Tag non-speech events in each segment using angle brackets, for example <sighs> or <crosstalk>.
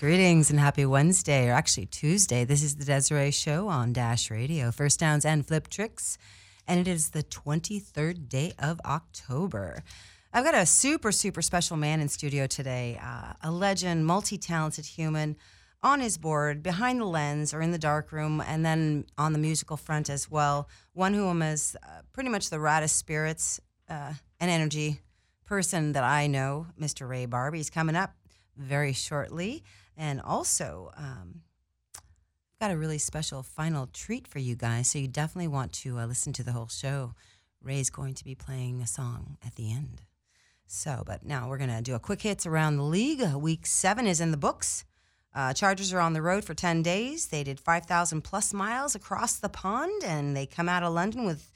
Greetings and happy Wednesday, or actually Tuesday. This is the Desiree Show on Dash Radio, First Downs and Flip Tricks. And it is the 23rd day of October. I've got a super, super special man in studio today, uh, a legend, multi talented human on his board, behind the lens, or in the dark room, and then on the musical front as well. One who is uh, pretty much the raddest spirits uh, and energy person that I know, Mr. Ray Barbee. He's coming up very shortly. And also, um, I've got a really special final treat for you guys. So you definitely want to uh, listen to the whole show. Ray's going to be playing a song at the end. So, but now we're going to do a quick hits around the league. Week seven is in the books. Uh, Chargers are on the road for 10 days. They did 5,000 plus miles across the pond, and they come out of London with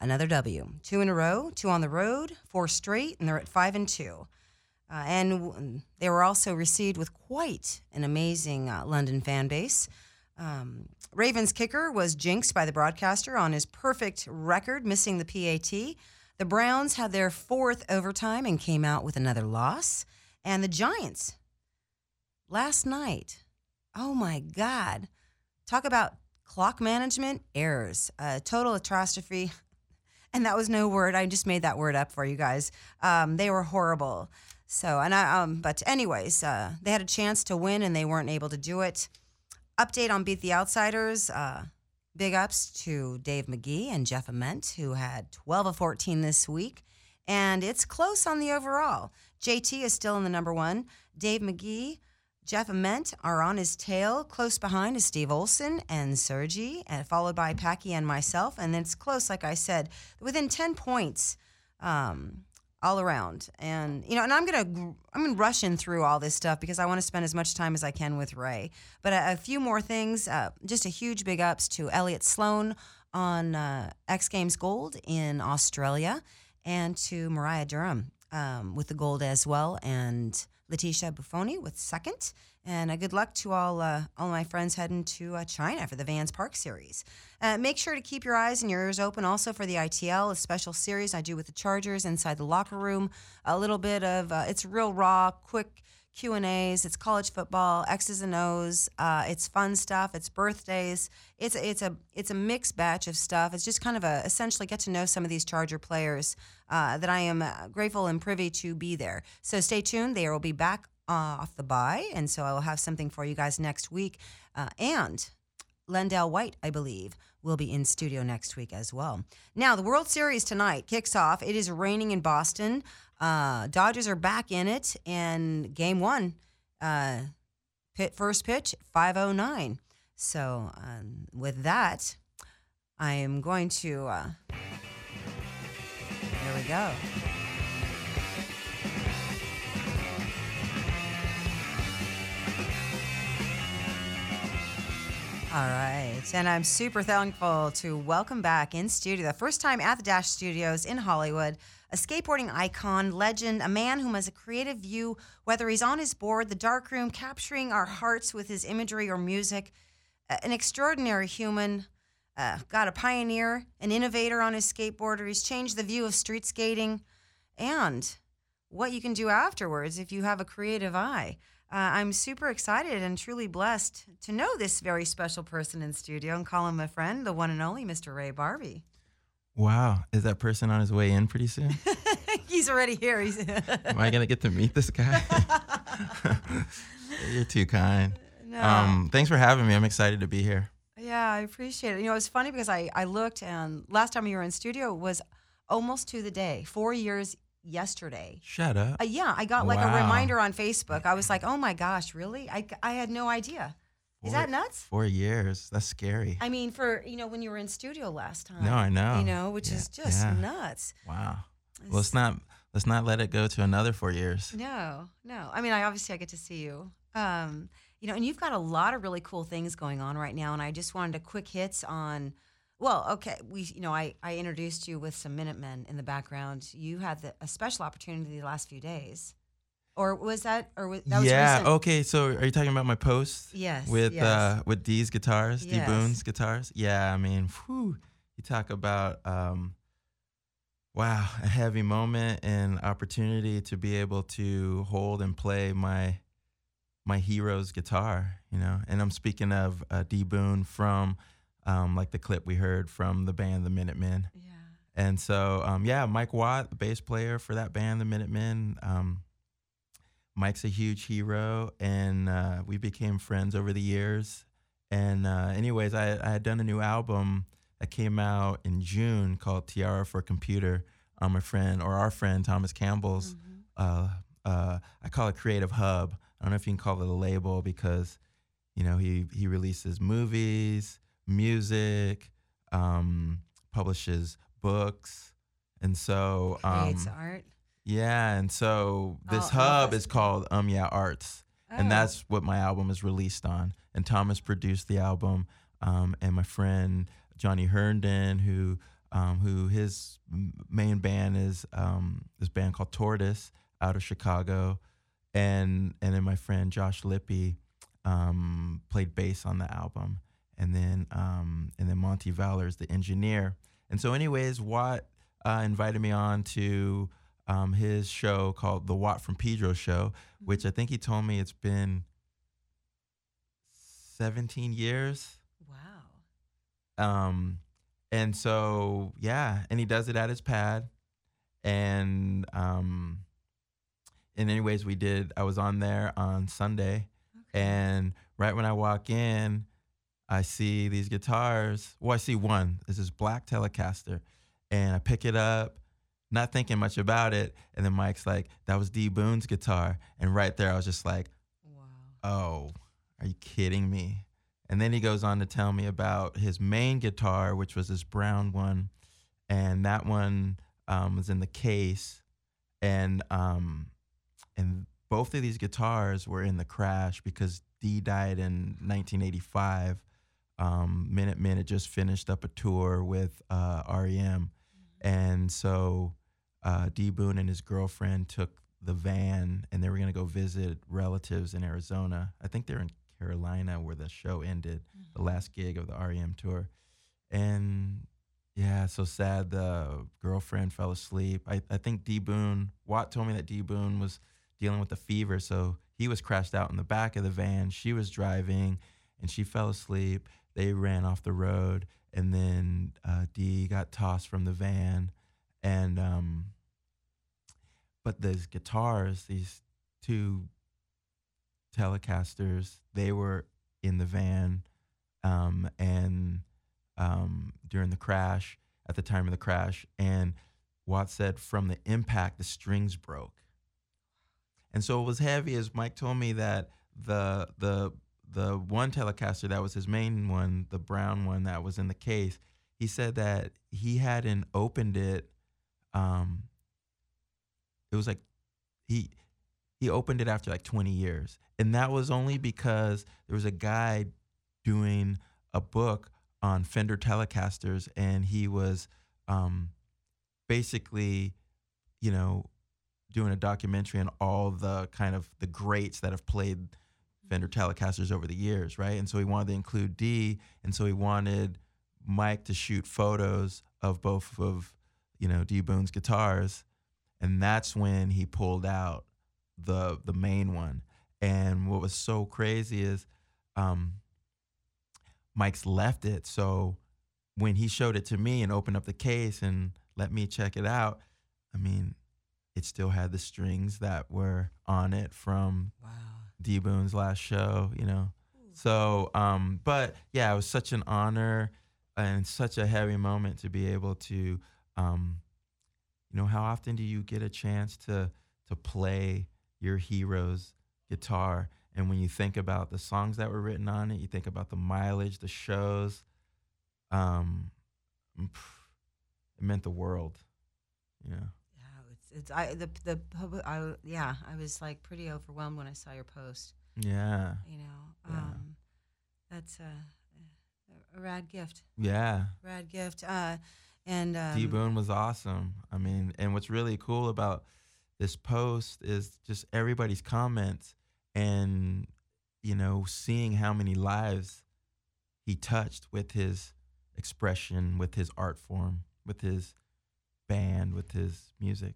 another W. Two in a row, two on the road, four straight, and they're at five and two. Uh, and they were also received with quite an amazing uh, London fan base. Um, Ravens kicker was jinxed by the broadcaster on his perfect record, missing the PAT. The Browns had their fourth overtime and came out with another loss. And the Giants, last night, oh my God, talk about clock management errors, uh, total catastrophe. <laughs> And that was no word. I just made that word up for you guys. Um, they were horrible. So, and I, um, but anyways, uh, they had a chance to win and they weren't able to do it. Update on Beat the Outsiders. Uh, big ups to Dave McGee and Jeff Ament, who had 12 of 14 this week. And it's close on the overall. JT is still in the number one. Dave McGee, Jeff Ament are on his tail. Close behind is Steve Olson and Sergi, and followed by Packy and myself. And it's close, like I said, within 10 points. Um, all around. And you know, and I'm gonna I'm gonna rush in through all this stuff because I want to spend as much time as I can with Ray. But a, a few more things. Uh, just a huge big ups to Elliot Sloan on uh, X Games Gold in Australia, and to Mariah Duran um, with the gold as well, and Leticia Bufoni with second. And good luck to all uh, all my friends heading to uh, China for the Vans Park Series. Uh, make sure to keep your eyes and your ears open also for the ITL, a special series I do with the Chargers inside the locker room. A little bit of uh, it's real raw, quick Q and A's. It's college football, X's and O's. Uh, it's fun stuff. It's birthdays. It's it's a it's a mixed batch of stuff. It's just kind of a essentially get to know some of these Charger players uh, that I am grateful and privy to be there. So stay tuned. They will be back uh, off the bye, and so I will have something for you guys next week. Uh, and LenDale White, I believe, will be in studio next week as well. Now, the World Series tonight kicks off. It is raining in Boston. Uh, Dodgers are back in it, and game one, uh, pit first pitch, 509. So, um, with that, I am going to. Uh, here we go. All right. And I'm super thankful to welcome back in studio, the first time at the Dash Studios in Hollywood, a skateboarding icon, legend, a man who has a creative view, whether he's on his board, the dark room, capturing our hearts with his imagery or music, an extraordinary human, uh, got a pioneer, an innovator on his skateboarder. He's changed the view of street skating and what you can do afterwards if you have a creative eye. Uh, I'm super excited and truly blessed to know this very special person in studio and call him a friend, the one and only Mr. Ray Barbee. Wow, is that person on his way in pretty soon? <laughs> He's already here. He's <laughs> Am I gonna get to meet this guy? <laughs> You're too kind. No. Um, thanks for having me. I'm excited to be here. Yeah, I appreciate it. You know, it's funny because I, I looked and last time you were in studio was almost to the day, four years yesterday. Shut up. Uh, yeah, I got like wow. a reminder on Facebook. I was like, oh my gosh, really? I, I had no idea. Is that nuts? Four years. That's scary. I mean, for you know, when you were in studio last time. No, I know. You know, which yeah, is just yeah. nuts. Wow. Well, let's not let's not let it go to another four years. No, no. I mean, I obviously I get to see you. Um, you know, and you've got a lot of really cool things going on right now, and I just wanted a quick hits on well, okay, we you know I, I introduced you with some Minutemen in the background. You had the, a special opportunity the last few days, or was that or was, that was yeah? Recent? Okay, so are you talking about my post? Yes. With yes. uh with D's guitars, yes. D Boon's guitars. Yeah, I mean, whew, you talk about um, wow, a heavy moment and opportunity to be able to hold and play my my hero's guitar, you know. And I'm speaking of uh, D Boon from um, like the clip we heard from the band The Minutemen. Yeah. And so, um, yeah, Mike Watt, the bass player for that band, The Minutemen. Um, Mike's a huge hero, and uh, we became friends over the years. And uh, anyways, I, I had done a new album that came out in June called Tiara for Computer. Um, my friend or our friend Thomas Campbell's, Mhm. uh, uh, I call it Creative Hub. I don't know if you can call it a label because, you know, he he releases movies, music, um, publishes books, and so um, Creates art. Yeah, and so this Oh, hub oh, is called Um Yeah Arts, and Oh. that's what my album is released on. And Thomas produced the album, um, and my friend Johnny Herndon, who um, who his main band is um, this band called Tortoise out of Chicago, and and then my friend Josh Lippy um, played bass on the album, and then um, and then Monte Vallier is the engineer. And so, anyways, Watt uh, invited me on to um, his show called the Watt from Pedro Show, which I think he told me it's been 17 years. Wow. Um, and so yeah, and he does it at his pad, and um, in any ways, we did. I was on there on Sunday, Okay. and right when I walk in, I see these guitars. Well, I see one. This is black Telecaster, and I pick it up, not thinking much about it. And then Mike's like, "That was D Boon's guitar," and right there, I was just like, wow. "Oh, are you kidding me?" And then he goes on to tell me about his main guitar, which was this brown one, and that one um, was in the case, and um, and both of these guitars were in the crash because D died in 1985. Um, Minutemen had just finished up a tour with uh, REM, and so uh, D Boon and his girlfriend took the van, and they were gonna go visit relatives in Arizona. I think they're in Carolina where the show ended, the last gig of the REM tour, and yeah, so sad. The girlfriend fell asleep. I, I think D Boon Watt told me that D Boon was dealing with a fever, so he was crashed out in the back of the van. She was driving, and she fell asleep. They ran off the road, and then uh, D got tossed from the van, and um. But these guitars, these two Telecasters, they were in the van, um, and um, during the crash, at the time of the crash, and Watt said from the impact the strings broke, and so it was heavy. As Mike told me that the the the one Telecaster that was his main one, the brown one that was in the case, he said that he hadn't opened it. Um, it was like he he opened it after like 20 years. And that was only because there was a guy doing a book on fender telecasters and he was um, basically you know doing a documentary on all the kind of the greats that have played fender telecasters over the years right? And so he wanted to include d and so he wanted mike to shoot photos of both of you know d boon's guitars and that's when he pulled out the the main one. And what was so crazy is um, Mike's left it. So when he showed it to me and opened up the case and let me check it out, I mean, it still had the strings that were on it from Wow. D Boon's last show, you know. So, um, but yeah, it was such an honor and such a heavy moment to be able to, um, you know, how often do you get a chance to to play your hero's guitar? And when you think about the songs that were written on it, you think about the mileage, the shows. Um, it meant the world, Yeah. Yeah, it's it's I the the I yeah I was like pretty overwhelmed when I saw your post. Yeah, You know, Yeah. um, that's a, a rad gift, yeah. rad gift. Uh, and um, D Boon was awesome. I mean, and what's really cool about this post is just everybody's comments and you know seeing how many lives he touched with his expression, with his art form, with his band, with his music.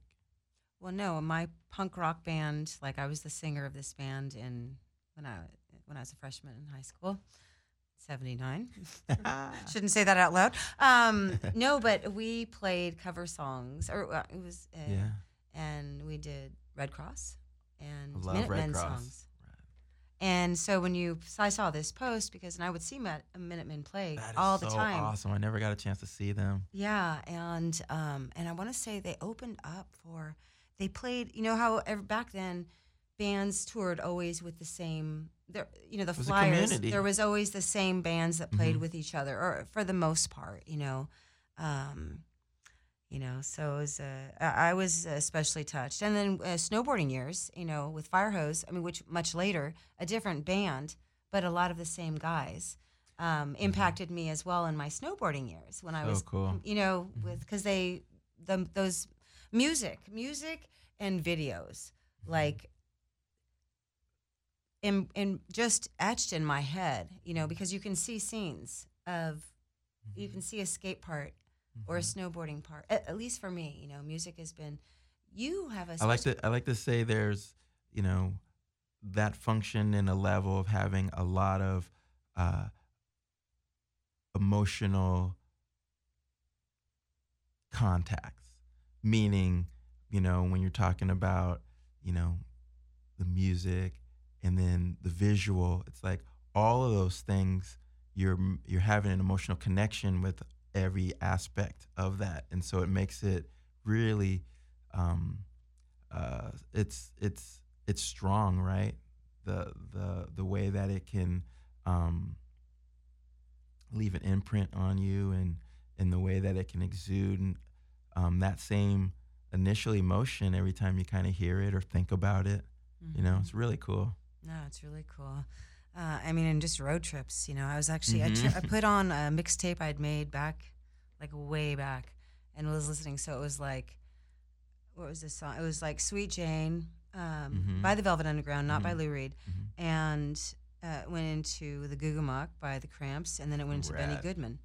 Well, no, my punk rock band, like I was the singer of this band in when I when I was a freshman in high school. 79. <laughs> Shouldn't say that out loud. Um, no, but we played cover songs, or uh, it was, uh, yeah. and we did Red Cross and I love Red Minutemen Cross. songs. And so when you, so I saw this post because, and I would see Met, Minutemen play all the time. awesome. I never got a chance to see them. Yeah, and um, and I want to say they opened up for they played. You know how ever, back then bands toured always with the same. There, you know, the Flyers. There was always the same bands that played Mhm. with each other, or for the most part, you know. Um, you know, so it was. Uh, I was especially touched, and then uh, snowboarding years, you know, with Firehose. I mean, which much later, a different band, but a lot of the same guys. Um, impacted me as well in my snowboarding years when I Mm-hmm. Was cool. you know, with because they the those music, music and videos Mm-hmm. like in in just etched in my head, you know, because you can see scenes of you can see a skate part or a Mm-hmm. snowboarding part. At, at least for me, you know, music has been. You have a. I like to I like to say there's you know that function in a level of having a lot of uh, emotional contacts, meaning you know when you're talking about you know the music and then the visual, it's like all of those things you're you're having an emotional connection with every aspect of that, and so it makes it really um, uh, it's it's it's strong, right? The the the way that it can um, leave an imprint on you, and and the way that it can exude um, that same initial emotion every time you kind of hear it or think about it. You know, Mhm. it's really cool. No, it's really cool. Uh, I mean, and just road trips. You know, I was actually I, Mhm. tr- I put on a mixtape I'd made back, like way back, and was listening. So it was like, what was this song? It was like "Sweet Jane" um, Mhm. by the Velvet Underground, not by Mhm. Lou Reed, Mhm. and uh, went into the Goo Goo Muck by the Cramps, and then it went into Benny Rad. Goodman.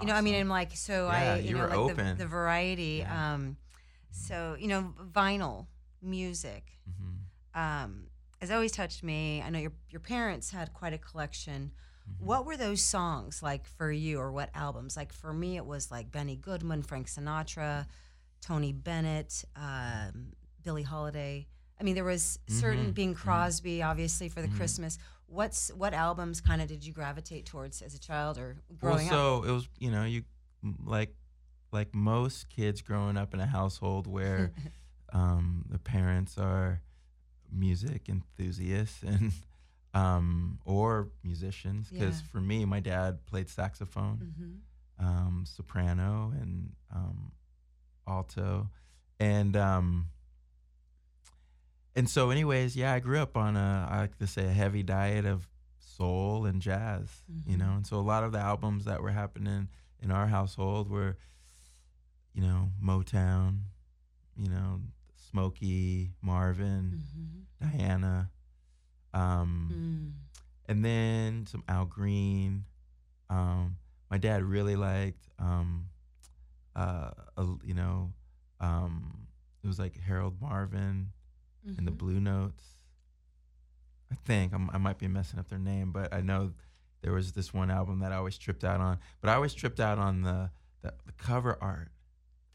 You know, I mean. I'm like, so Yeah, I, you, you know, like the, open. the variety. Yeah. Um, so you know, vinyl music Mhm. um, has always touched me. I know your your parents had quite a collection. Mhm. What were those songs like for you, or what albums? Like for me, it was like Benny Goodman, Frank Sinatra, Tony Bennett, um, Billie Holiday. I mean, there was certain Mhm, Bing. Crosby, obviously for the Mhm. Christmas. What's what albums kind of did you gravitate towards as a child or growing well, up? so it was you know you like like most kids growing up in a household where <laughs> um, the parents are music enthusiasts and <laughs> um, or musicians because Yeah. for me my dad played saxophone hmm um, soprano and um, alto. And um, and so anyways yeah i grew up on a i like to say a heavy diet of soul and jazz you know? And so a lot of the albums that were happening in our household were you know motown you know smokey marvin hmm diana um, Mm. and then some Al Green. Um, my dad really liked, um, uh, a, you know, um, it was like Harold Marvin and the Mhm. Blue Notes. I think I'm, I might be messing up their name, but I know there was this one album that I always tripped out on. But I always tripped out on the the, the cover art.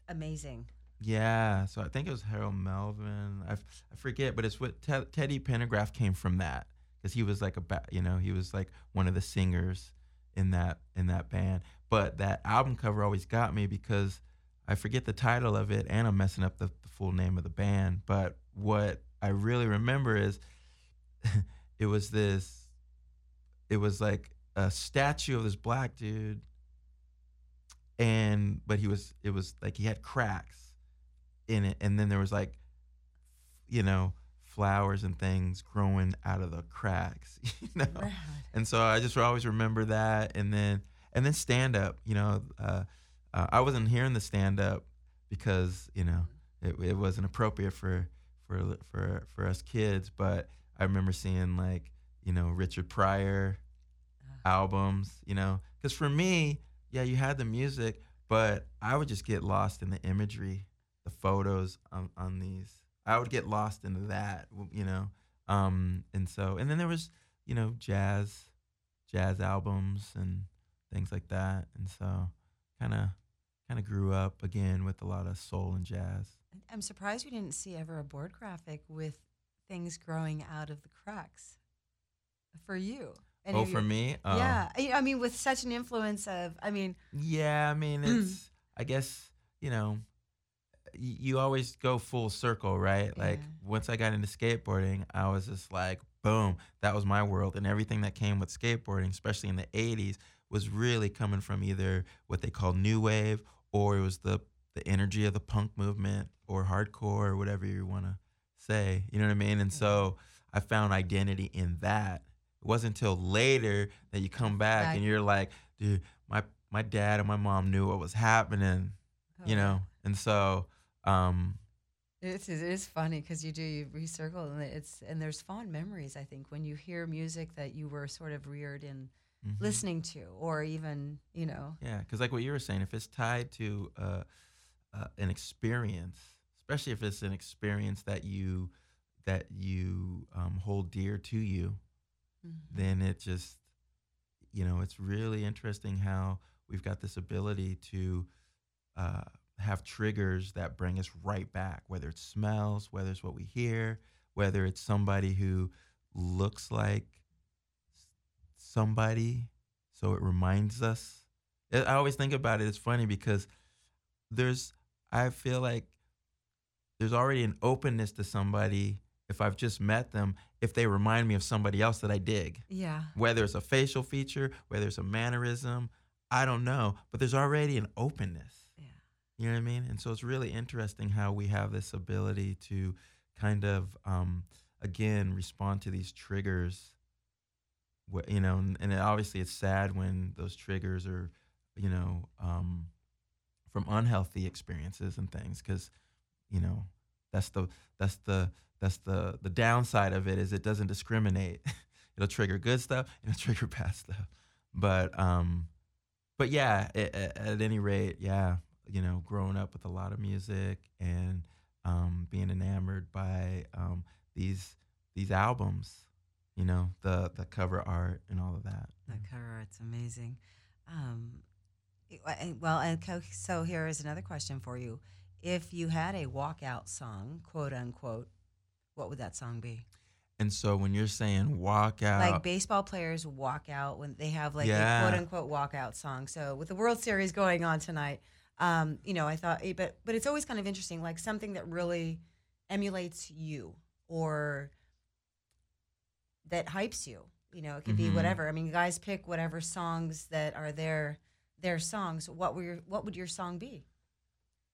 Amazing. Yeah, so I think it was Harold Melvin. I, f- I forget, but it's what Te- Teddy Pendergraft came from that because he was like a ba- you know he was like one of the singers in that in that band. But that album cover always got me because I forget the title of it and I'm messing up the, the full name of the band. But what I really remember is <laughs> it was this. It was like a statue of this black dude and but he was it was like he had cracks in it and then there was like you know flowers and things growing out of the cracks <laughs> you know? And so i just always remember that and then and then stand up you know uh, uh, i wasn't hearing the stand up because you know it, it wasn't appropriate for for for for us kids but i remember seeing like you know richard pryor albums you know? Because for me yeah you had the music but i would just get lost in the imagery the photos on, on these i would get lost into that you know um and so and then there was you know, jazz, jazz albums and things like that. And so kind of kind of grew up again with a lot of soul and jazz. I'm surprised we didn't see ever a board graphic with things growing out of the cracks for you. And oh, for me? Oh. Yeah. I mean, with such an influence of, I mean. Yeah, I mean, <clears throat> it's, I guess, you know, you always go full circle, right? Yeah. Like once I got into skateboarding, I was just like, boom, that was my world. And everything that came with skateboarding, especially in the 80s, was really coming from either what they call new wave or it was the the energy of the punk movement or hardcore or whatever you want to say. You know what I mean? And so I found identity in that. It wasn't until later that you come back and you're like, dude, my my dad and my mom knew what was happening, you oh, know. And so um it's it is funny because you do you recircle and it's and there's fond memories I think when you hear music that you were sort of reared in mm-hmm. listening to, or even you know. Yeah, because like what you were saying, if it's tied to uh, uh, an experience, especially if it's an experience that you that you um, hold dear to you, mm-hmm. then it just you know it's really interesting how we've got this ability to uh, have triggers that bring us right back, whether it's smells, whether it's what we hear, whether it's somebody who looks like somebody so it reminds us. I always think about it. It's funny because there's, I feel like there's already an openness to somebody if I've just met them, if they remind me of somebody else that I dig. Yeah. Whether it's a facial feature, whether it's a mannerism, I don't know, but there's already an openness. You know what I mean? And so it's really interesting how we have this ability to kind of, um, again, respond to these triggers you know, and, and obviously it's sad when those triggers are, you know, um, from unhealthy experiences and things, because, you know, that's the that's the that's the the downside of it is it doesn't discriminate. <laughs> it'll trigger good stuff and it'll <laughs> trigger bad stuff. But um, but yeah, it, at any rate, yeah, you know, growing up with a lot of music and um, being enamored by um, these these albums you know the the cover art and all of that. The cover art's amazing. Um, well, and so here is another question for you: If you had a walkout song, quote unquote, what would that song be? And so when you're saying walk out, like baseball players walk out when they have like yeah. a quote unquote walkout song. So with the World Series going on tonight, um, you know, I thought, eh, but but it's always kind of interesting, like something that really emulates you or that hypes you. You know, it could mm-hmm. be whatever. I mean, you guys pick whatever songs that are their their songs. What were your, what would your song be?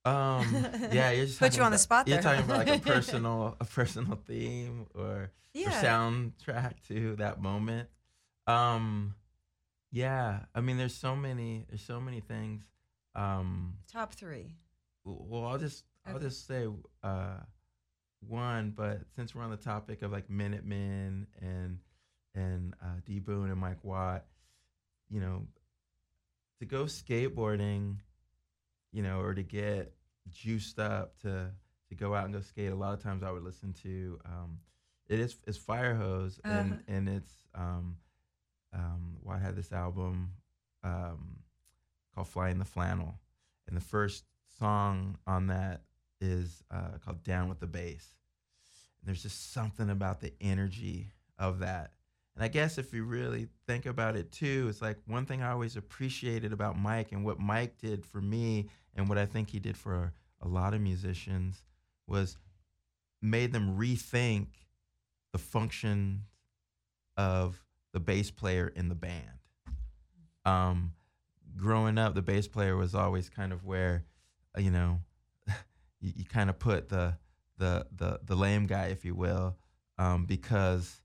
Um, <laughs> yeah, you're just put you on the spot. There. You're talking about like a personal <laughs> a personal theme or, yeah. or soundtrack to that moment. Um, yeah, I mean, there's so many there's so many things. Um, Top three. Well, I'll just okay. I'll just say uh, one, but since we're on the topic of like Minutemen and and uh, D Boon and Mike Watt, you know, to go skateboarding, you know, or to get juiced up to to go out and go skate. A lot of times I would listen to um, it is it's Firehose uh-huh. and and it's um, um, Watt had this album um, called Flying the Flannel, and the first song on that is uh, called Down with the Bass. And there's just something about the energy of that. And I guess if you really think about it too, it's like one thing I always appreciated about Mike and what Mike did for me and what I think he did for a lot of musicians was made them rethink the function of the bass player in the band. Um, growing up, the bass player was always kind of where, you know, <laughs> you, you kind of put the the the the lame guy, if you will, um, because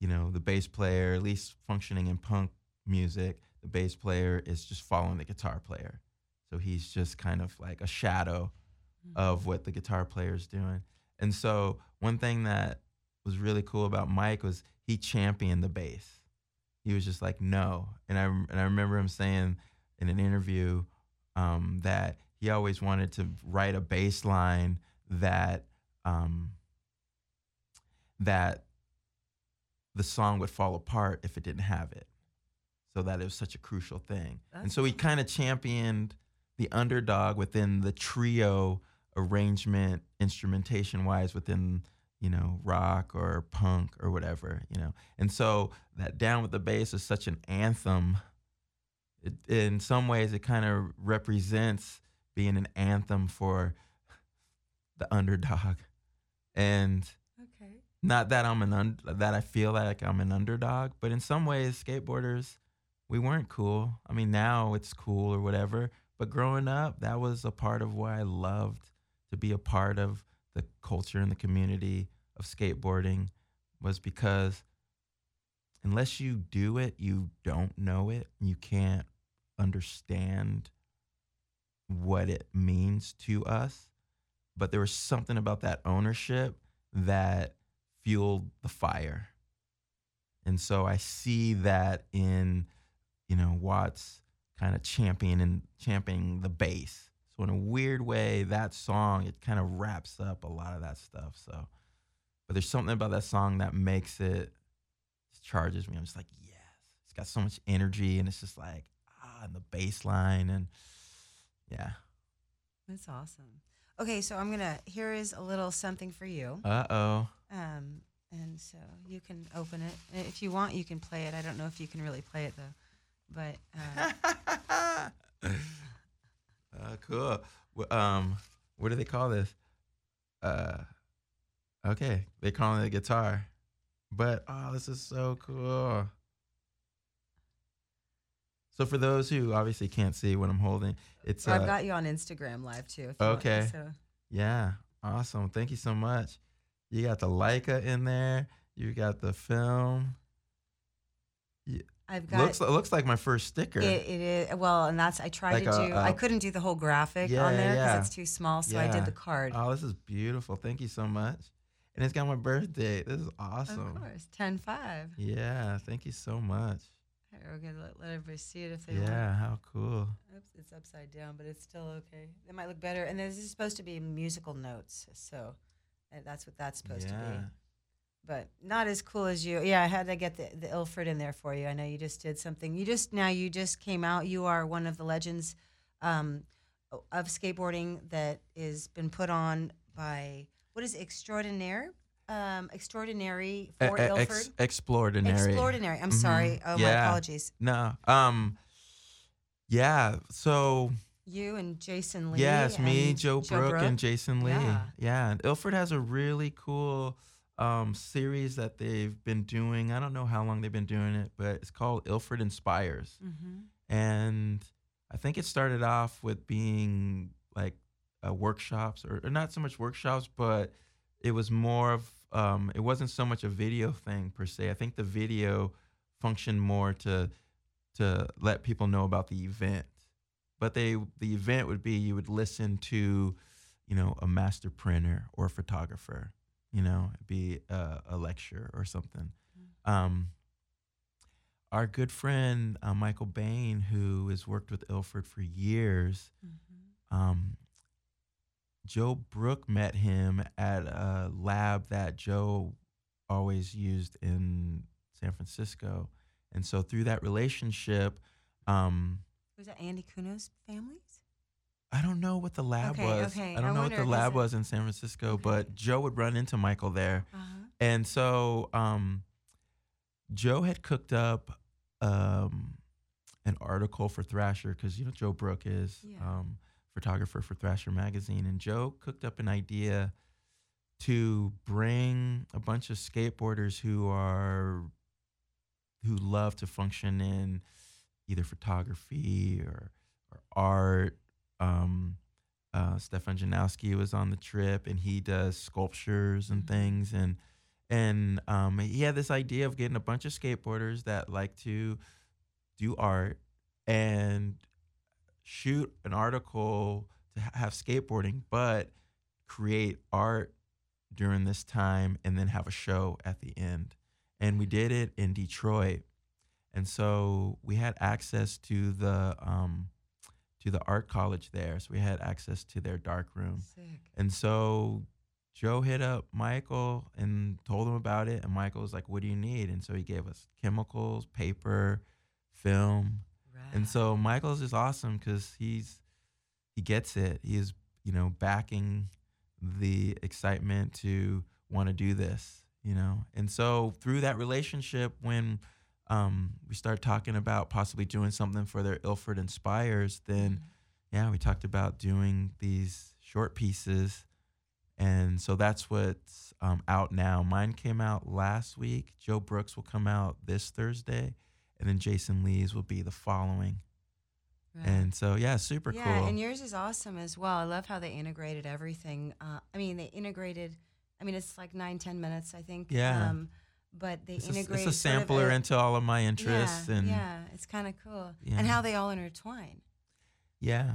you know the bass player, at least functioning in punk music, the bass player is just following the guitar player, so he's just kind of like a shadow mm-hmm. of what the guitar player is doing. And so one thing that was really cool about Mike was he championed the bass. He was just like no, and I and I remember him saying in an interview um, that he always wanted to write a bass line that um, that the song would fall apart if it didn't have it. So that it was such a crucial thing. and so he kind of championed the underdog within the trio arrangement, instrumentation wise, within, you know, rock or punk or whatever, you know. And so that Down with the Bass is such an anthem. It, in some ways, it kind of represents being an anthem for the underdog. And Okay. not that I'm an un- that I feel like I'm an underdog, but in some ways, skateboarders, we weren't cool. I mean, now it's cool or whatever, but growing up, that was a part of why I loved to be a part of the culture and the community of skateboarding, was because unless you do it, you don't know it. You can't understand what it means to us. But there was something about that ownership that fueled the fire. And so I see that in, you know, Watts kind of championing championing the bass. So in a weird way, that song it kind of wraps up a lot of that stuff. So, but there's something about that song that makes it charges me. I'm just like, yes, it's got so much energy, and it's just like and the bass line, and yeah. That's awesome. Okay, so I'm gonna. Here is a little something for you. Uh oh. Um, and so you can open it And if you want. You can play it. I don't know if you can really play it though, but uh, <laughs> uh, cool. Um, what do they call this? Uh, okay, they call it a guitar, but oh, this is so cool. So for those who obviously can't see what I'm holding, it's I've uh, got you on Instagram live too. If you want- Okay. so yeah, awesome. Thank you so much. You got the Leica in there. You got the film. I've got. Looks it looks like my first sticker. it, it is well, and that's I tried Like to a- do. a- I couldn't do the whole graphic Yeah, on there because yeah. it's too small, so I did the card. Oh, this is beautiful. Thank you so much. And it's got my birthday. This is awesome. Of course, ten five. Yeah, thank you so much. Here, we're gonna let, let everybody see it if they want. Yeah, how cool. Oops, it's upside down, but it's still okay. It might look better. And this is supposed to be musical notes, so uh, that's what that's supposed to be. Yeah. But not as cool as you. Yeah, I had to get the, the Ilford in there for you. I know you just did something. You just now you just came out. You are one of the legends um, of skateboarding that is been put on by what is it, extraordinaire, um, extraordinary for E- Ilford. ex- extraordinary. Extraordinary. I'm Mhm. sorry. Oh, my apologies. No. Um. Yeah. So You and Jason Lee. Yes, me, and Joe, Brook, and Jason Lee. Yeah. Yeah. And Ilford has a really cool um series that they've been doing. I don't know how long they've been doing it, but it's called Ilford Inspires. Mm-hmm. and I think it started off with being like uh, workshops, or, or not so much workshops, but it was more of um, it wasn't so much a video thing per se. I think the video functioned more to to let people know about the event, but they the event would be you would listen to, you know, a master printer or a photographer, you know, it'd be a, a lecture or something. Um, our good friend uh, Michael Bain, who has worked with Ilford for years, Mm-hmm. um, Joe Brook met him at a lab that Joe always used in San Francisco, and so through that relationship, um, Was that Andy Kuno's families? I don't know what the lab Okay, was. okay. I don't I know what the lab was in San Francisco, Okay. but Joe would run into Michael there. Uh-huh. And so um, Joe had cooked up um, an article for Thrasher because you know Joe Brook is Yeah. um, photographer for Thrasher magazine, and Joe cooked up an idea to bring a bunch of skateboarders who are who love to function in either photography or or art. Um, uh, Stefan Janoski was on the trip, and he does sculptures and Mhm. things, and and um, he had this idea of getting a bunch of skateboarders that like to do art and shoot an article to have skateboarding, but create art during this time and then have a show at the end. And we did it in Detroit. And so we had access to the um, to the art college there. So we had access to their dark room. Sick. And so Joe hit up Michael and told him about it, and Michael was like, "What do you need?" And so he gave us chemicals, paper, film, and so Michael's just awesome because he's he gets it. He is you know backing the excitement to want to do this, you know. And so through that relationship, when um, we started talking about possibly doing something for their Ilford Inspires, then mm-hmm. yeah, we talked about doing these short pieces. And so that's what's um, out now. Mine came out last week. Joe Brooks will come out this Thursday, and then Jason Lee's will be the following. Right. And so, yeah, super yeah, cool. Yeah, and yours is awesome as well. I love how they integrated everything. Uh, I mean, they integrated. I mean, it's like nine, ten minutes, I think. Yeah. Um, but they it's integrate. A, it's a sampler sort of a, into all of my interests, yeah, and yeah, it's kind of cool, yeah. and how they all intertwine. Yeah.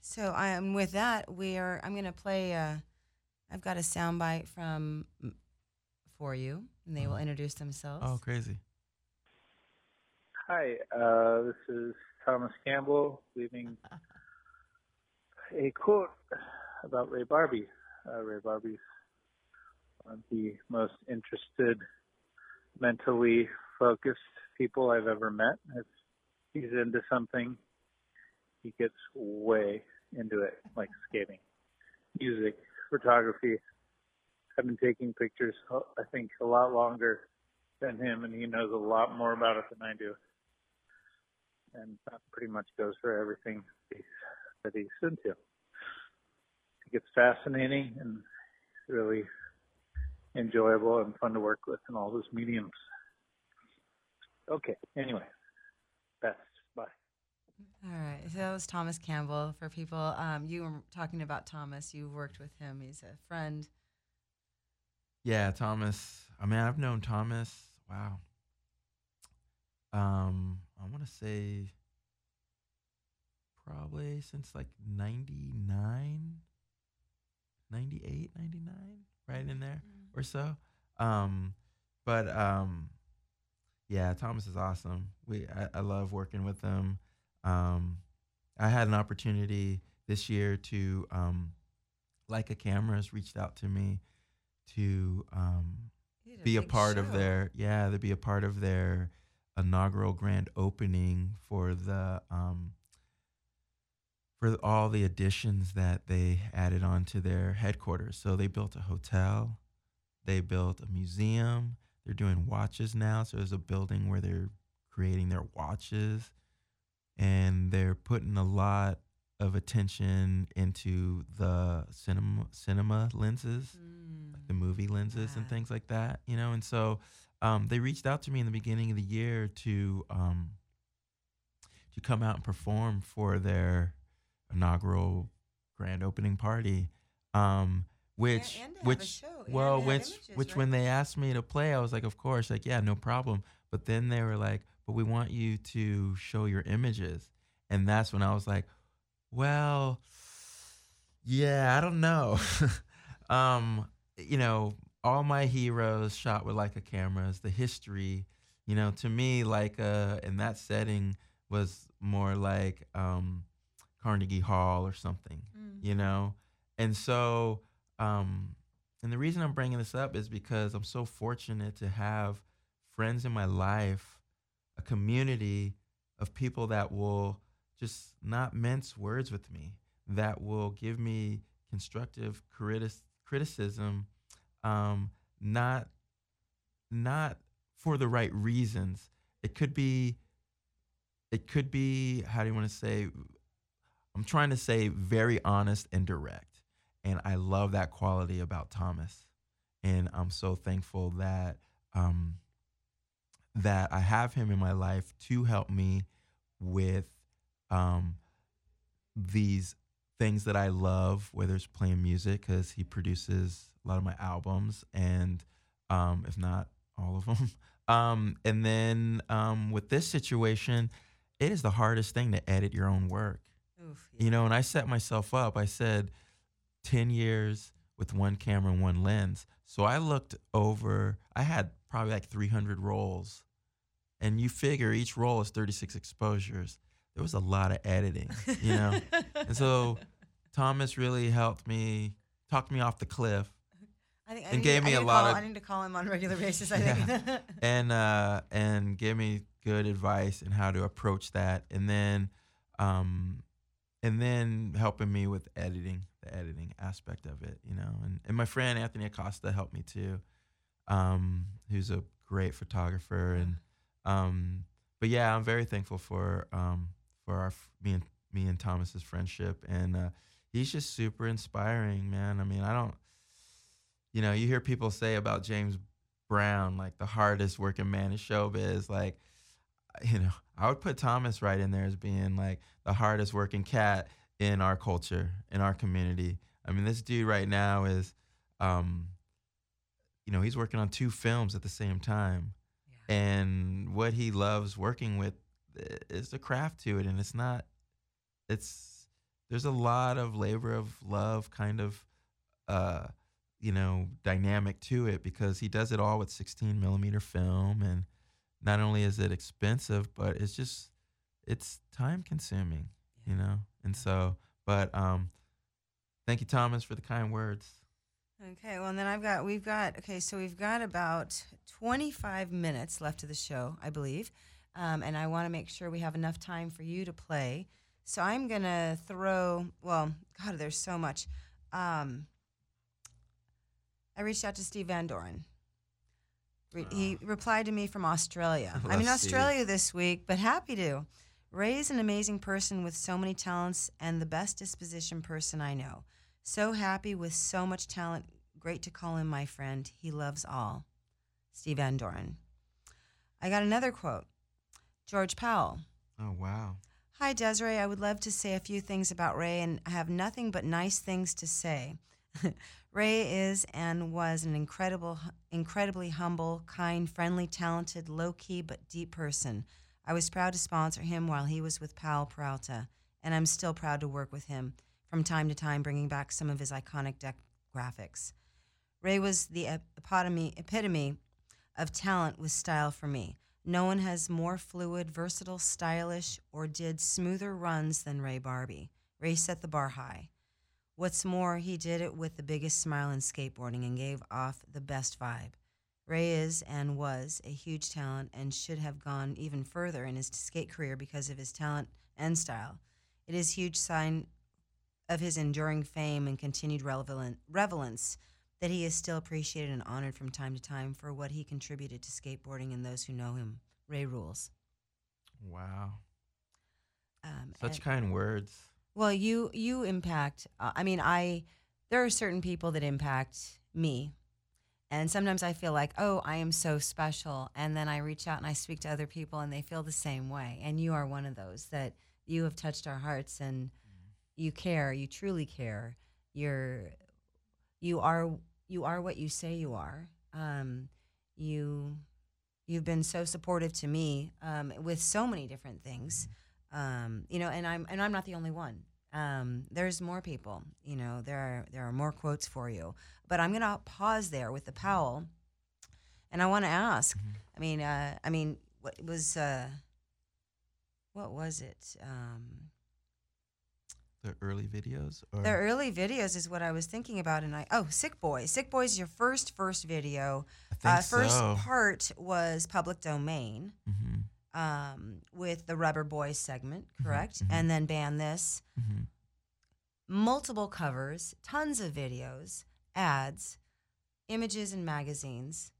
So um, with that, we are. I'm gonna play. Uh, I've got a soundbite from for you, and they will uh-huh. introduce themselves. Oh, crazy! Hi, uh, this is Thomas Campbell leaving a quote about Ray Barbee. Uh, Ray Barbee's one of the most interested, mentally focused people I've ever met. If he's into something, he gets way into it, like skating, music, photography. I've been taking pictures, I think, a lot longer than him, and he knows a lot more about it than I do and that pretty much goes for everything that he's into. It gets fascinating and really enjoyable and fun to work with in all those mediums. Okay, anyway, best. Bye. All right, so that was Thomas Campbell. For people, um, you were talking about Thomas. You worked with him. He's a friend. Yeah, Thomas. I mean, I've known Thomas. Wow, um, I want to say probably since like 99, 98, 99, right in there mm-hmm. or so. Um, but um, yeah, Thomas is awesome. We I, I love working with him. Um, I had an opportunity this year to um, Leica Cameras reached out to me to um, be a part show. of their yeah to be a part of their inaugural grand opening for the um, for all the additions that they added on to their headquarters. So they built a hotel, they built a museum. They're doing watches now. So there's a building where they're creating their watches, and they're putting a lot of attention into the cinema cinema lenses, mm. like the movie lenses yeah. and things like that. You know, and so um, they reached out to me in the beginning of the year to um, to come out and perform for their inaugural grand opening party. Um, which which well which images, which right? when they asked me to play I was like of course like yeah no problem but then they were like but we want you to show your images and that's when I was like well yeah I don't know <laughs> um you know all my heroes shot with Leica cameras. The history, you know, to me, like uh, in that setting was more like um, Carnegie Hall or something, mm-hmm. you know. And so, um, and the reason I'm bringing this up is because I'm so fortunate to have friends in my life, a community of people that will just not mince words with me, that will give me constructive critis- criticism um, not not for the right reasons. It could be it could be how do you want to say I'm trying to say very honest and direct. And I love that quality about Thomas. And I'm so thankful that um, that I have him in my life to help me with um, these things that I love, whether it's playing music, because he produces a lot of my albums, and um, if not all of them. <laughs> Um, and then um, with this situation, it is the hardest thing to edit your own work. Oof, yeah. You know, and I set myself up. I said 10 years with one camera and one lens. So I looked over, I had probably like 300 rolls. And you figure each roll is 36 exposures. There was a lot of editing, you know? and so <laughs> Thomas really helped me, talked me off the cliff I think I and gave I me a lot call- of- I need to call him on a regular basis. I <laughs> think. <laughs> and uh, and gave me good advice and how to approach that, and then um, and then helping me with editing, the editing aspect of it, you know, and and my friend Anthony Acosta helped me too, um, who's a great photographer, and um, but yeah, I'm very thankful for um for our me and me and Thomas's friendship, and uh, he's just super inspiring, man. I mean, I don't, you know, you hear people say about James Brown, like the hardest working man in showbiz. Like, you know, I would put Thomas right in there as being like the hardest working cat in our culture, in our community. I mean, this dude right now is, um, you know, he's working on two films at the same time. And what he loves working with i- is the craft to it. And it's not, it's, there's a lot of labor of love kind of, uh, you know, dynamic to it because he does it all with 16 millimeter film. And not only is it expensive, but it's just, it's time consuming, you know? And so, but, um, thank you, Thomas, for the kind words. Okay, well, and then I've got, we've got, okay, so we've got about 25 minutes left of the show, I believe. Um, and I want to make sure we have enough time for you to play. So I'm going to throw, well, God, there's so much. Um, I reached out to Steve Van Doren. Re- he replied to me from Australia. <laughs> I'm in. Australia this week, but happy to. Ray is an amazing person with so many talents and the best disposition person I know. So happy with so much talent. Great to call him my friend. He loves all. Steve Van Doren. I got another quote. George Powell. Oh, wow. Hi, Desiree. I would love to say a few things about Ray, and I have nothing but nice things to say. <laughs> Ray is and was an incredible, incredibly humble, kind, friendly, talented, low key, but deep person. I was proud to sponsor him while he was with Powell Peralta, and I'm still proud to work with him from time to time, bringing back some of his iconic deck graphics. Ray was the epitome, epitome of talent with style for me. No one has more fluid, versatile, stylish, or did smoother runs than Ray Barbee. Ray set the bar high. What's more, he did it with the biggest smile in skateboarding and gave off the best vibe. Ray is and was a huge talent and should have gone even further in his skate career because of his talent and style. It is a huge sign of his enduring fame and continued relevance that he is still appreciated and honored from time to time for what he contributed to skateboarding and those who know him. Ray rules. Wow. Um, Such and- kind words. Well, you you impact. Uh, I mean, I there are certain people that impact me, and sometimes I feel like, oh, I am so special, and then I reach out and I speak to other people, and they feel the same way. And you are one of those that you have touched our hearts, and you care. You truly care. You're you are you are what you say you are. Um, you you've been so supportive to me um, with so many different things um, you know, and I'm and I'm not the only one. Um, there's more people. You know, there are there are more quotes for you. But I'm gonna pause there with the Powell, and I want to ask. I mean, uh, I mean, what was uh, what was it? Um, The early videos? Or? the early videos is what I was thinking about, and I oh, Sick Boy. Sick Boy is your first first video. I think Uh, first so. part was public domain. hmm Um, with the Rubber Boys segment, Mhm, correct? mhm. And then ban this. hmm multiple covers, tons of videos, ads, images, and magazines.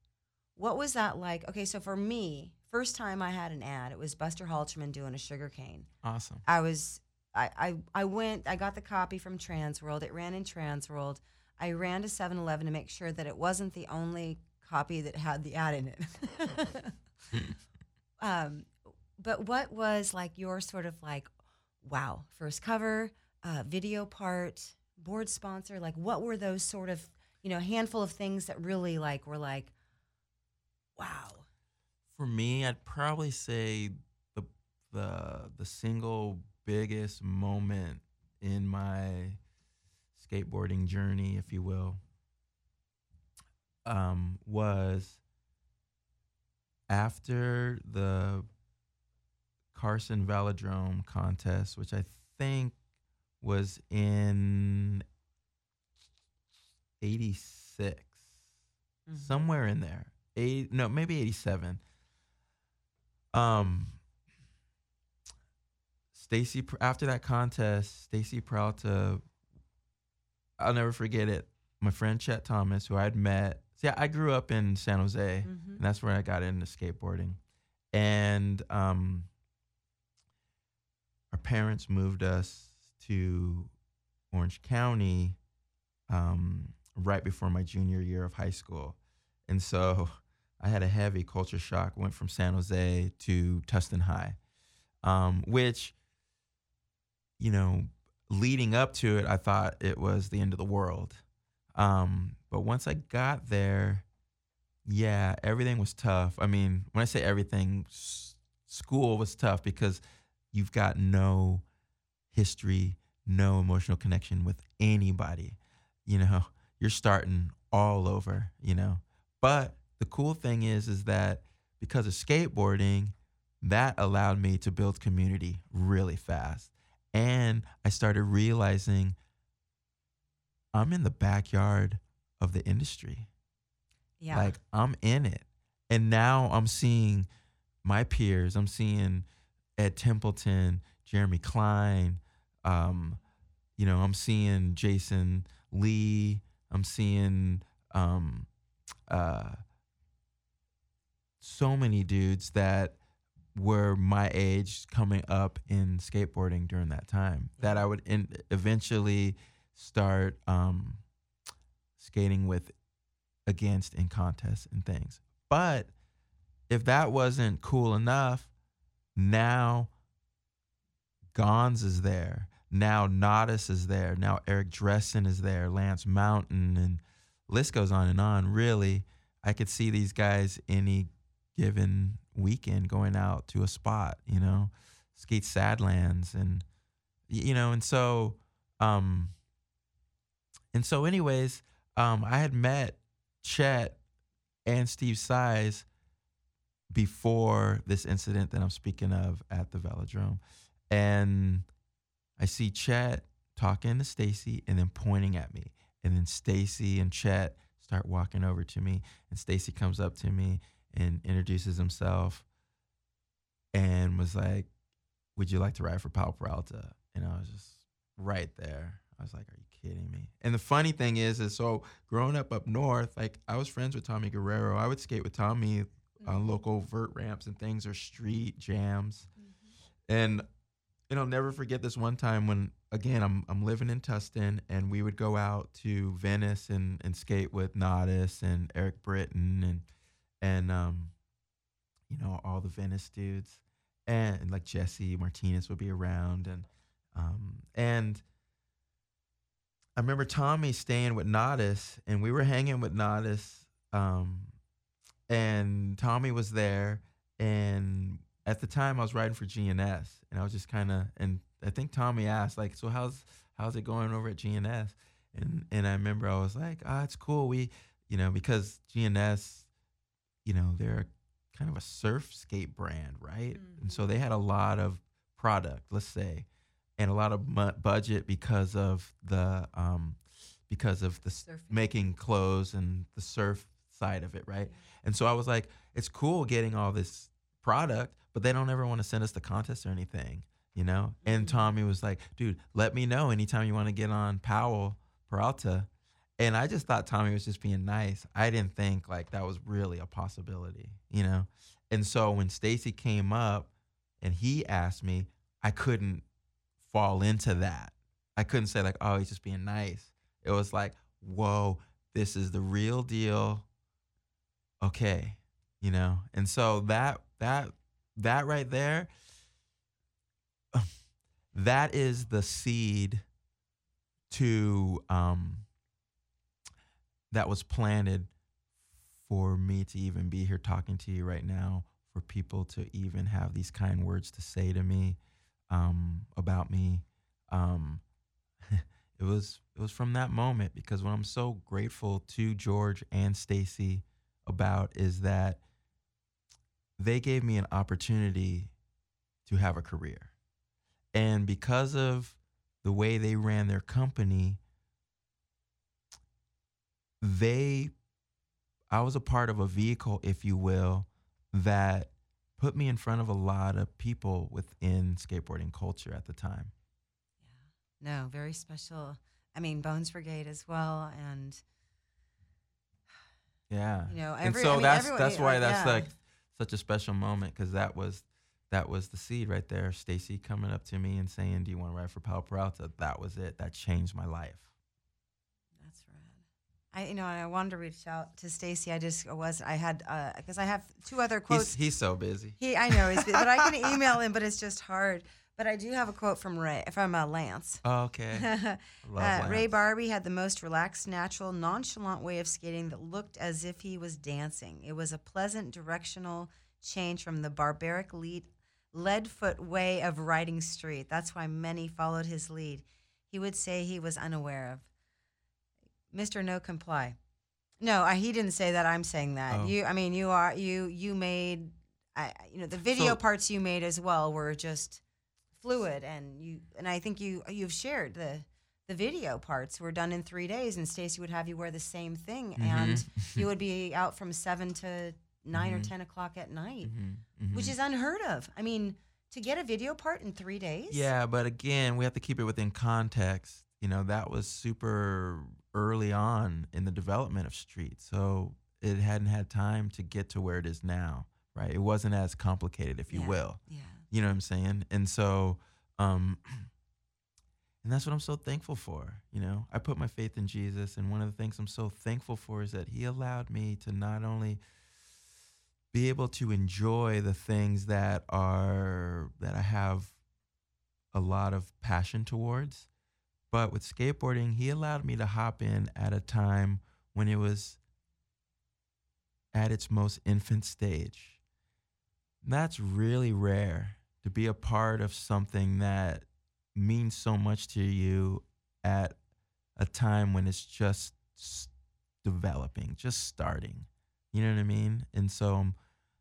What was that like? Okay, so for me, first time I had an ad, it was Buster Halterman doing a sugar cane. Awesome. I was, I, I, I went, I got the copy from Transworld. It ran in Transworld. I ran to 7 Eleven to make sure that it wasn't the only copy that had the ad in it. <laughs> um, but what was like your sort of like, wow, first cover, uh, video part, board sponsor? Like, what were those sort of, you know, handful of things that really like were like, wow. For me, I'd probably say the the the single biggest moment in my skateboarding journey, if you will, um, was after the Carson Velodrome contest, which I think was in '86. Mhm. somewhere in there. Eight, no, maybe 87. Um, Stacy, after that contest, Stacy Peralta, I'll never forget it. My friend Chet Thomas, who I'd met, see, I grew up in San Jose, Mhm. and that's where I got into skateboarding. And um, our parents moved us to Orange County um, right before my junior year of high school. And so I had a heavy culture shock, went from San Jose to Tustin High, um, which, you know, leading up to it, I thought it was the end of the world. Um, but once I got there, yeah, everything was tough. I mean, when I say everything, s- school was tough because you've got no history, no emotional connection with anybody. You know, <laughs> you're starting all over, you know. But the cool thing is is that because of skateboarding, that allowed me to build community really fast. And I started realizing I'm in the backyard of the industry. Yeah. Like I'm in it. And now I'm seeing my peers. I'm seeing Ed Templeton, Jeremy Klein, um, you know, I'm seeing Jason Lee. I'm seeing um, uh, so many dudes that were my age coming up in skateboarding during that time that I would in, eventually start um, skating with against in contests and things. But if that wasn't cool enough, now Gonz is there. Now Nodis is there. Now Eric Dressen is there. Lance Mountain and list goes on and on. Really, I could see these guys any given weekend going out to a spot, you know, skate Sadlands and you know, and so um and so anyways, um I had met Chet and Steve Saiz before this incident that I'm speaking of at the velodrome. And I see Chet talking to Stacy and then pointing at me. And then Stacy and Chet start walking over to me. And Stacy comes up to me and introduces himself and was like, Would you like to ride for Powell Peralta? And I was just right there. I was like, Are you kidding me? And the funny thing is, is so growing up up north, like I was friends with Tommy Guerrero. I would skate with Tommy on mm-hmm. local vert ramps and things or street jams. Mm-hmm. And and I'll never forget this one time when again I'm I'm living in Tustin and we would go out to Venice and, and skate with Nodis and Eric Britton and and um you know all the Venice dudes and, and like Jesse Martinez would be around and um and I remember Tommy staying with Nodis and we were hanging with Nodis um and Tommy was there and at the time I was riding for G&S and I was just kind of and I think Tommy asked like so how's how's it going over at G&S and and I remember I was like ah it's cool. We you know because G&S you know they're kind of a surf skate brand right and so they had a lot of product let's say and a lot of mu- budget because of the um because of the Surfing. making clothes and the surf side of it right and so I was like, it's cool getting all this product, but they don't ever want to send us the contest or anything, you know? And Mhm. Tommy was like, dude, let me know anytime you want to get on Powell Peralta. And I just thought Tommy was just being nice. I didn't think like that was really a possibility, you know? And so when Stacy came up and he asked me, I couldn't fall into that. I couldn't say like, oh, he's just being nice. It was like, whoa, this is the real deal okay you know and so that that that right there <sighs> that is the seed to um that was planted for me to even be here talking to you right now for people to even have these kind words to say to me um about me um <laughs> it was it was from that moment because what I'm so grateful to George and Stacy about is that they gave me an opportunity to have a career. And because of the way they ran their company, they I was a part of a vehicle, if you will, that put me in front of a lot of people within skateboarding culture at the time. Yeah. No, very special. I mean, Bones Brigade as well, and Yeah. you know, and so I mean, that's everyone- that's why like, that's yeah. like such a special moment because that was that was the seed right there. Stacy coming up to me and saying, "Do you want to ride for Powell Peralta?" That was it. That changed my life. I, you know, I wanted to reach out to Stacy. I just was, I had, because I have two other quotes. He's he's so busy. He, I know, he's, but I can <laughs> email him, but it's just hard. But I do have a quote from Ray, from uh, Lance. Oh, okay. <laughs> Uh, Ray Lance. Barbee had the most relaxed, natural, nonchalant way of skating that looked as if he was dancing. It was a pleasant directional change from the barbaric lead, lead foot way of riding street. That's why many followed his lead. He would say he was unaware of. Mr. No Comply. No, I, he didn't say that. I'm saying that. Oh. You, I mean, you are you you made, I, you know, the video So- parts you made as well were just fluid, and you and I think you you've shared the the video parts were done in three days, and Stacy would have you wear the same thing, and Mhm. <laughs> you would be out from seven to 9 or Mhm. ten o'clock at night, Mhm, mhm. which is unheard of. I mean, to get a video part in three days. Yeah, but again, we have to keep it within context. You know, that was super early on in the development of street. So it hadn't had time to get to where it is now, right? It wasn't as complicated, if you Yeah. will. Yeah. You know what I'm saying? And so, um, <clears throat> and that's what I'm so thankful for. You know, I put my faith in Jesus, and one of the things I'm so thankful for is that He allowed me to not only be able to enjoy the things that are that I have a lot of passion towards, but with skateboarding, He allowed me to hop in at a time when it was at its most infant stage. That's really rare to be a part of something that means so much to you at a time when it's just developing, just starting. You know what I mean? And so I'm,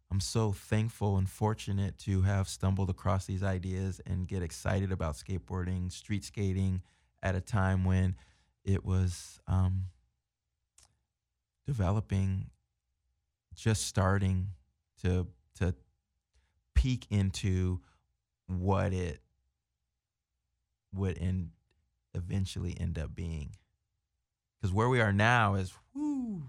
I'm so thankful and fortunate to have stumbled across these ideas and get excited about skateboarding, street skating at a time when it was um, developing, just starting to to peek into what it would end eventually end up being. Because where we are now is whoo,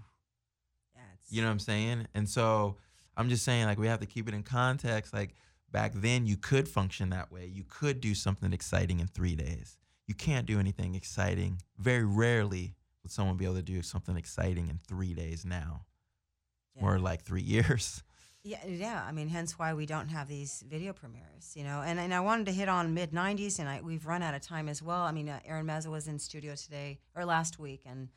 Yeah, you know what I'm saying? And so I'm just saying, like, we have to keep it in context. Like, back then, you could function that way. You could do something exciting in three days. You can't do anything exciting. Very rarely would someone be able to do something exciting in three days now, yeah. or like three <laughs> years. Yeah, yeah. I mean, hence why we don't have these video premieres, you know. And and I wanted to hit on mid '90s, and I, we've run out of time as well. I mean, uh, Aaron Meza was in studio today or last week, and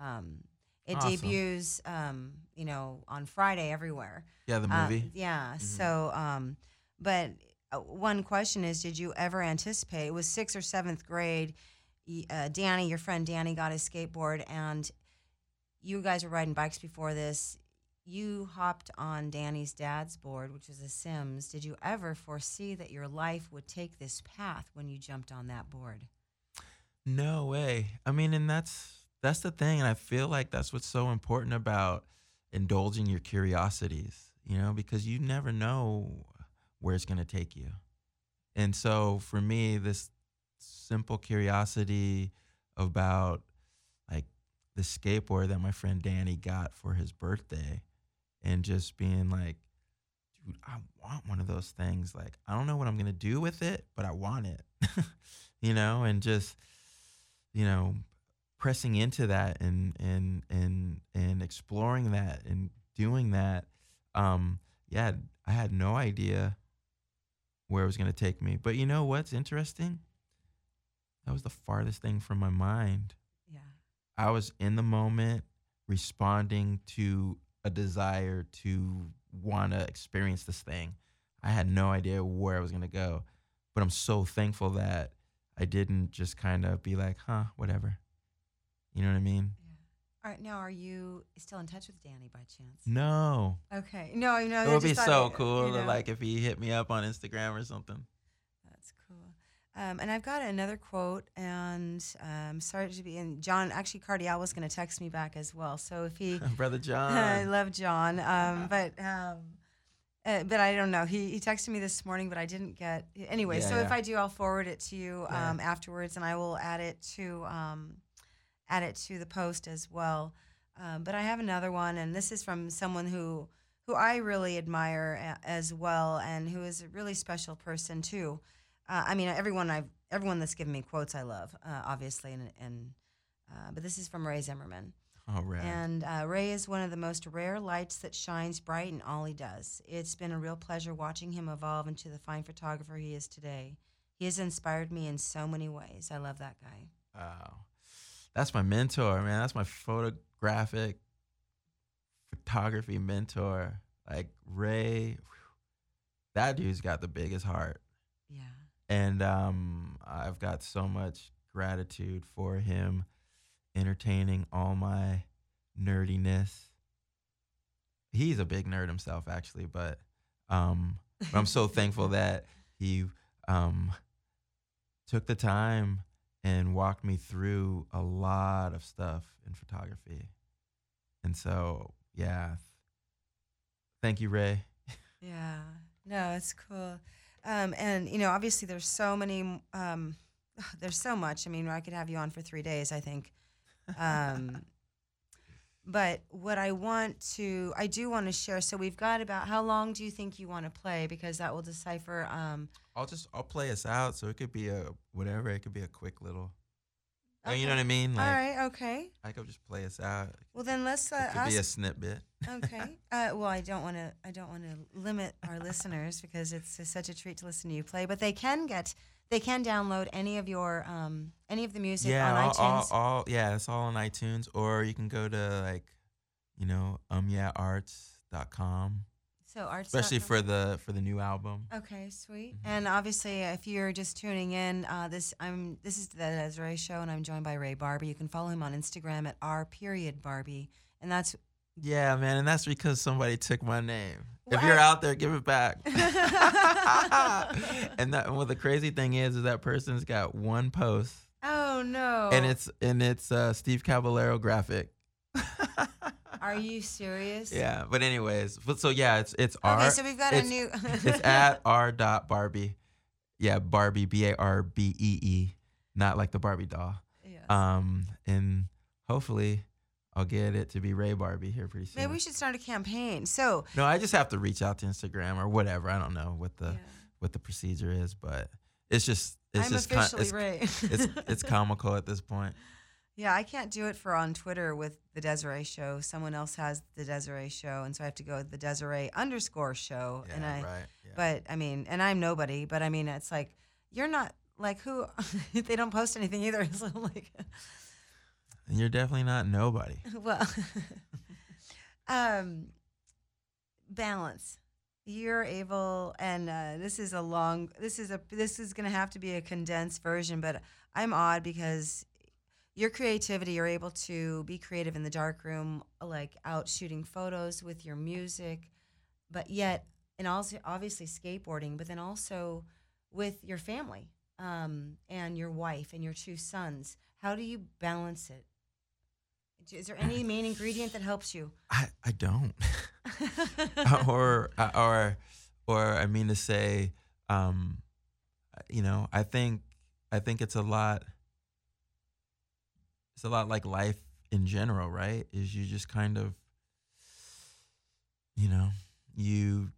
um, it Awesome. debuts, um, you know, on Friday everywhere. Yeah, the Uh, movie. yeah. Mhm. So, um, but uh, one question is, did you ever anticipate? It was sixth or seventh grade. Uh, Danny, your friend Danny, got his skateboard, and you guys were riding bikes before this. You hopped on Danny's dad's board, which was a Sims. Did you ever foresee that your life would take this path when you jumped on that board? No way. I mean, and that's that's the thing, and I feel like that's what's so important about indulging your curiosities, you know, because you never know where it's going to take you. And so for me, this simple curiosity about like the skateboard that my friend Danny got for his birthday and just being like, dude, I want one of those things. Like, I don't know what I'm going to do with it, but I want it, <laughs> you know, and just, you know, pressing into that and, and, and, and exploring that and doing that. Um, yeah, I had no idea where it was going to take me. But you know what's interesting? That was the farthest thing from my mind. Yeah. I was in the moment responding to a desire to want to experience this thing. I had no idea where I was going to go, but I'm so thankful that I didn't just kind of be like, huh, whatever. You know what I mean? All right. Now, are you still in touch with Danny by chance? No. Okay. No, no. It would be so it- cool you to know. like if he hit me up on Instagram or something. That's cool. Um, and I've got another quote, and um, sorry to be. And John, actually, Cardiel was going to text me back as well. So if he, <laughs> Brother John. <laughs> I love John, um, but um, uh, but I don't know. He he texted me this morning, but I didn't get. Anyway, Yeah, so if. I do, I'll forward it to you Yeah. um, afterwards, and I will add it to um, add it to the post as well. Um, but I have another one, and this is from someone who who I really admire a- as well, and who is a really special person too. Uh, I mean, everyone I've everyone that's given me quotes I love, uh, obviously, and and uh, but this is from Ray Zimmerman. All right. And uh, Ray is one of the most rare lights that shines bright in all he does. It's been a real pleasure watching him evolve into the fine photographer he is today. He has inspired me in so many ways. I love that guy. Wow. That's my mentor, man. That's my photographic photography mentor. Like Ray, whew, that dude's got the biggest heart. Yeah. And um, I've got so much gratitude for him entertaining all my nerdiness. He's a big nerd himself, actually, but um, I'm so thankful <laughs> that he um, took the time and walked me through a lot of stuff in photography. And so, yeah, thank you, Ray. Yeah. No, it's cool. Um, and you know, obviously, there's so many. Um, <sighs> there's so much. I mean, I could have you on for three days. I think. Um, but what I want to, I do want to share. So we've got about how long do you think you want to play? Because that will decipher. Um, I'll just I'll play us out, so it could be a whatever. It could be a quick little. Uh, You know what I mean? Like all right. Okay. I could just play us out. Well, then let's uh, It could be a snippet. okay. <laughs> Uh, well, I don't want to. I don't want to limit our listeners because it's uh, such a treat to listen to you play. But they can get. They can download any of your um, any of the music yeah, on all, all, iTunes. all yeah, it's all on iTunes, or you can go to like, you know, umyeaharts.com, so arts. especially for the for the new album. Okay, sweet. Mhm. And obviously, if you're just tuning in, uh, this I'm this is the Desiree Show, and I'm joined by Ray Barbee. You can follow him on Instagram at r period Barbee, and that's Yeah, man, and that's because somebody took my name. If you're out there, give it back. <laughs> and that well, the crazy thing is, is that person's got one post, oh no. and it's and it's uh, Steve Caballero graphic. <laughs> Are you serious? yeah, but anyways, but so yeah, it's it's Okay, R. so we've got a new. it's <laughs> at r dot Barbee. Yeah, Barbee B A R B E E, not like the Barbie doll. Yes. Um, and hopefully, I'll get it to be Ray Barbee here pretty soon. Maybe we should start a campaign. So. No, I just have to reach out to Instagram or whatever. I don't know what the yeah. what the procedure is, but it's just it's I'm just officially it's, Ray. it's <laughs> it's comical at this point. Yeah, I can't do it for on Twitter with the Desiree Show. Someone else has the Desiree Show, and so I have to go with the Desiree underscore Show. Yeah, and I, right. Yeah. but I mean, and I'm nobody. But I mean, it's like you're not like who. <laughs> they don't post anything either. <laughs> So like, you're definitely not nobody. <laughs> well, <laughs> um, balance. You're able, and uh, this is a long. This is a. This is going to have to be a condensed version, but I'm odd because your creativity. You're able to be creative in the dark room, like out shooting photos with your music, but yet, and also obviously skateboarding, but then also with your family um, and your wife and your two sons. How do you balance it? Is there any main ingredient that helps you? I I don't. <laughs> or uh, or or I mean to say, um, you know, I think I think it's a lot. It's a lot like life in general, right? Is you just kind of, you know, you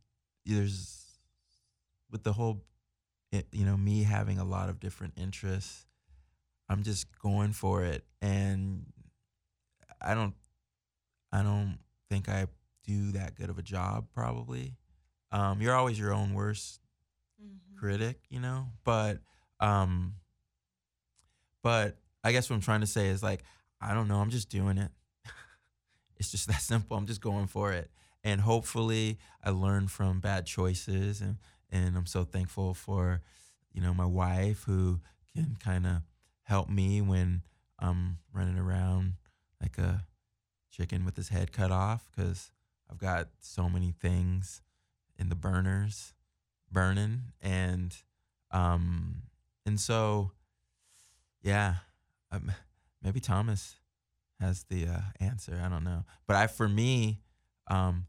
there's with the whole, it, you know, me having a lot of different interests. I'm just going for it, and I don't, I don't think I do that good of a job probably. Um, you're always your own worst critic you know? But um but i guess what i'm trying to say is like i don't know i'm just doing it. <laughs> It's just that simple i'm just going for it. And hopefully i learn from bad choices and and i'm so thankful for you know my wife who can kind of help me when i'm running around like a chicken with his head cut off because I've got so many things in the burners burning and um and so, yeah, um, maybe Thomas has the uh, answer. I don't know, but I, for me, um,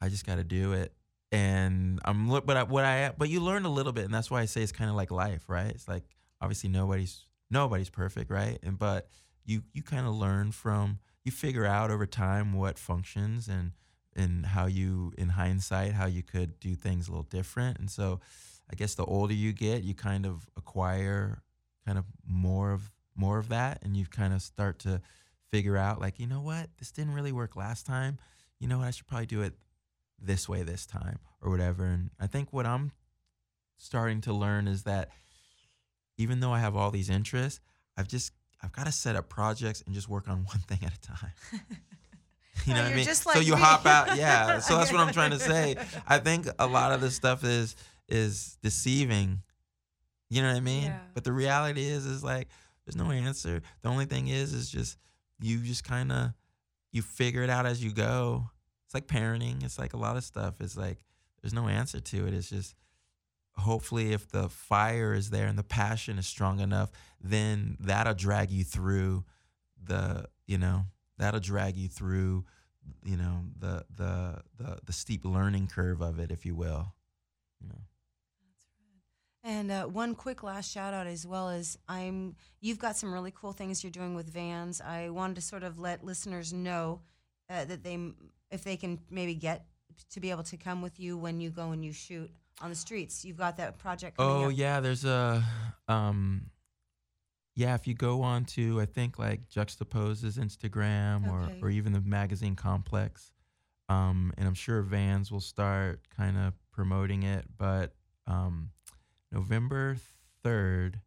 I just got to do it, and I'm. But I, what I, but you learn a little bit, and that's why I say it's kind of like life, right? It's like obviously nobody's nobody's perfect, right? And but you you kind of learn from you figure out over time what functions and and how you in hindsight how you could do things a little different. And so i guess the older you get you kind of acquire kind of more of more of that and you kind of start to figure out like you know what? This didn't really work last time. You know what? I should probably do it this way this time or whatever. And i think what i'm starting to learn is that even though i have all these interests i've just i've got to set up projects and just work on <laughs> one thing at a time <laughs> you know Oh, what I mean? just so you me. hop out, <laughs> yeah. So that's what I'm trying to say. I think a lot of this stuff is is deceiving. You know what I mean? Yeah. But the reality is, is like there's no answer. The only thing is, is just you just kind of you figure it out as you go. It's like parenting. It's like a lot of stuff. It's like there's no answer to it. It's just hopefully if the fire is there and the passion is strong enough, then that'll drag you through the you know that'll drag you through you know the the the the steep learning curve of it if you will you know And uh, one quick last shout out as well is I'm. You've got some really cool things you're doing with vans. I wanted to sort of let listeners know uh, that they, if they can maybe get to be able to come with you when you go and you shoot on the streets. You've got that project. Coming oh up. yeah there's a um yeah if you go on to i think like juxtapose's instagram Okay. or or even the magazine complex um and i'm sure vans will start kind of promoting it but um november 3rd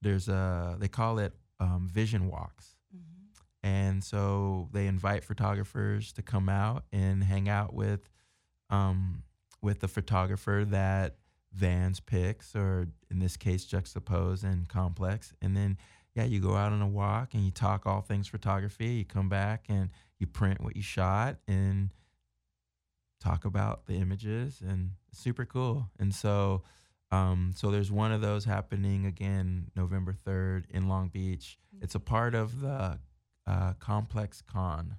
there's a they call it um, vision walks Mhm. and so they invite photographers to come out and hang out with um, with the photographer that Vans picks, or in this case, Juxtapose and Complex. And then, yeah, you go out on a walk and you talk all things photography. You come back and you print what you shot and talk about the images, and super cool. And so, um, so there's one of those happening again November 3rd in Long Beach. It's a part of the uh, Complex Con.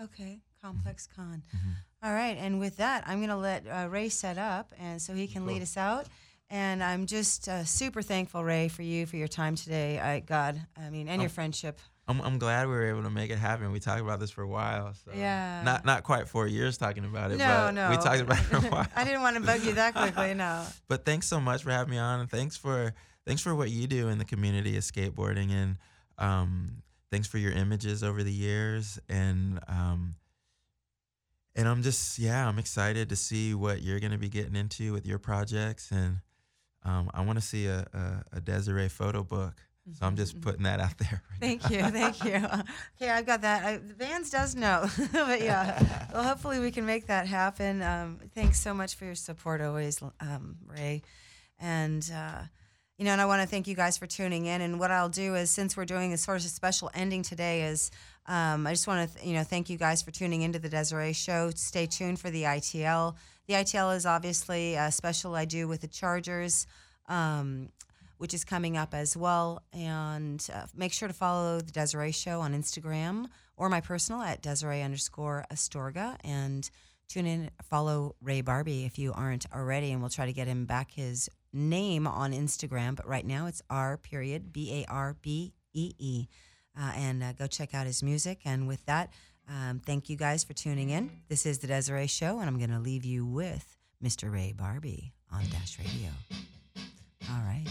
Okay, Complex Con. Mhm. All right, and with that, I'm going to let uh, Ray set up, and so he can lead us out. And I'm just uh, super thankful, Ray, for you for your time today. I God, I mean, and your Um, friendship. I'm, I'm glad we were able to make it happen. We talked about this for a while. So Yeah. Not not quite four years talking about it, No, but no, we talked about it for a while. <laughs> I didn't want to bug you that quickly. No. <laughs> But thanks so much for having me on, and thanks for thanks for what you do in the community of skateboarding, and um, thanks for your images over the years, and um, and I'm just yeah, I'm excited to see what you're gonna be getting into with your projects, and um, I want to see a, a, a Desiree photo book. So I'm just putting that out there. right Thank you, thank you. <laughs> Okay, I've got that. I, Vans does know, <laughs> but yeah. Well, hopefully we can make that happen. Um, thanks so much for your support always, um, Ray. And uh, you know, and I want to thank you guys for tuning in. And what I'll do is, since we're doing a sort of special ending today, is um, I just want to, th- you know, thank you guys for tuning into the Desiree Show. Stay tuned for the ITL. The ITL is obviously a special I do with the Chargers. Um, which is coming up as well. And uh, make sure to follow the Desiree Show on Instagram or my personal at Desiree underscore Astorga. And tune in, follow Ray Barbee if you aren't already, and we'll try to get him back his name on Instagram. But right now it's R period B A R B E E. Uh, and uh, go check out his music. And with that, um, thank you guys for tuning in. This is the Desiree Show, and I'm going to leave you with Mr. Ray Barbee on Dash Radio. All right.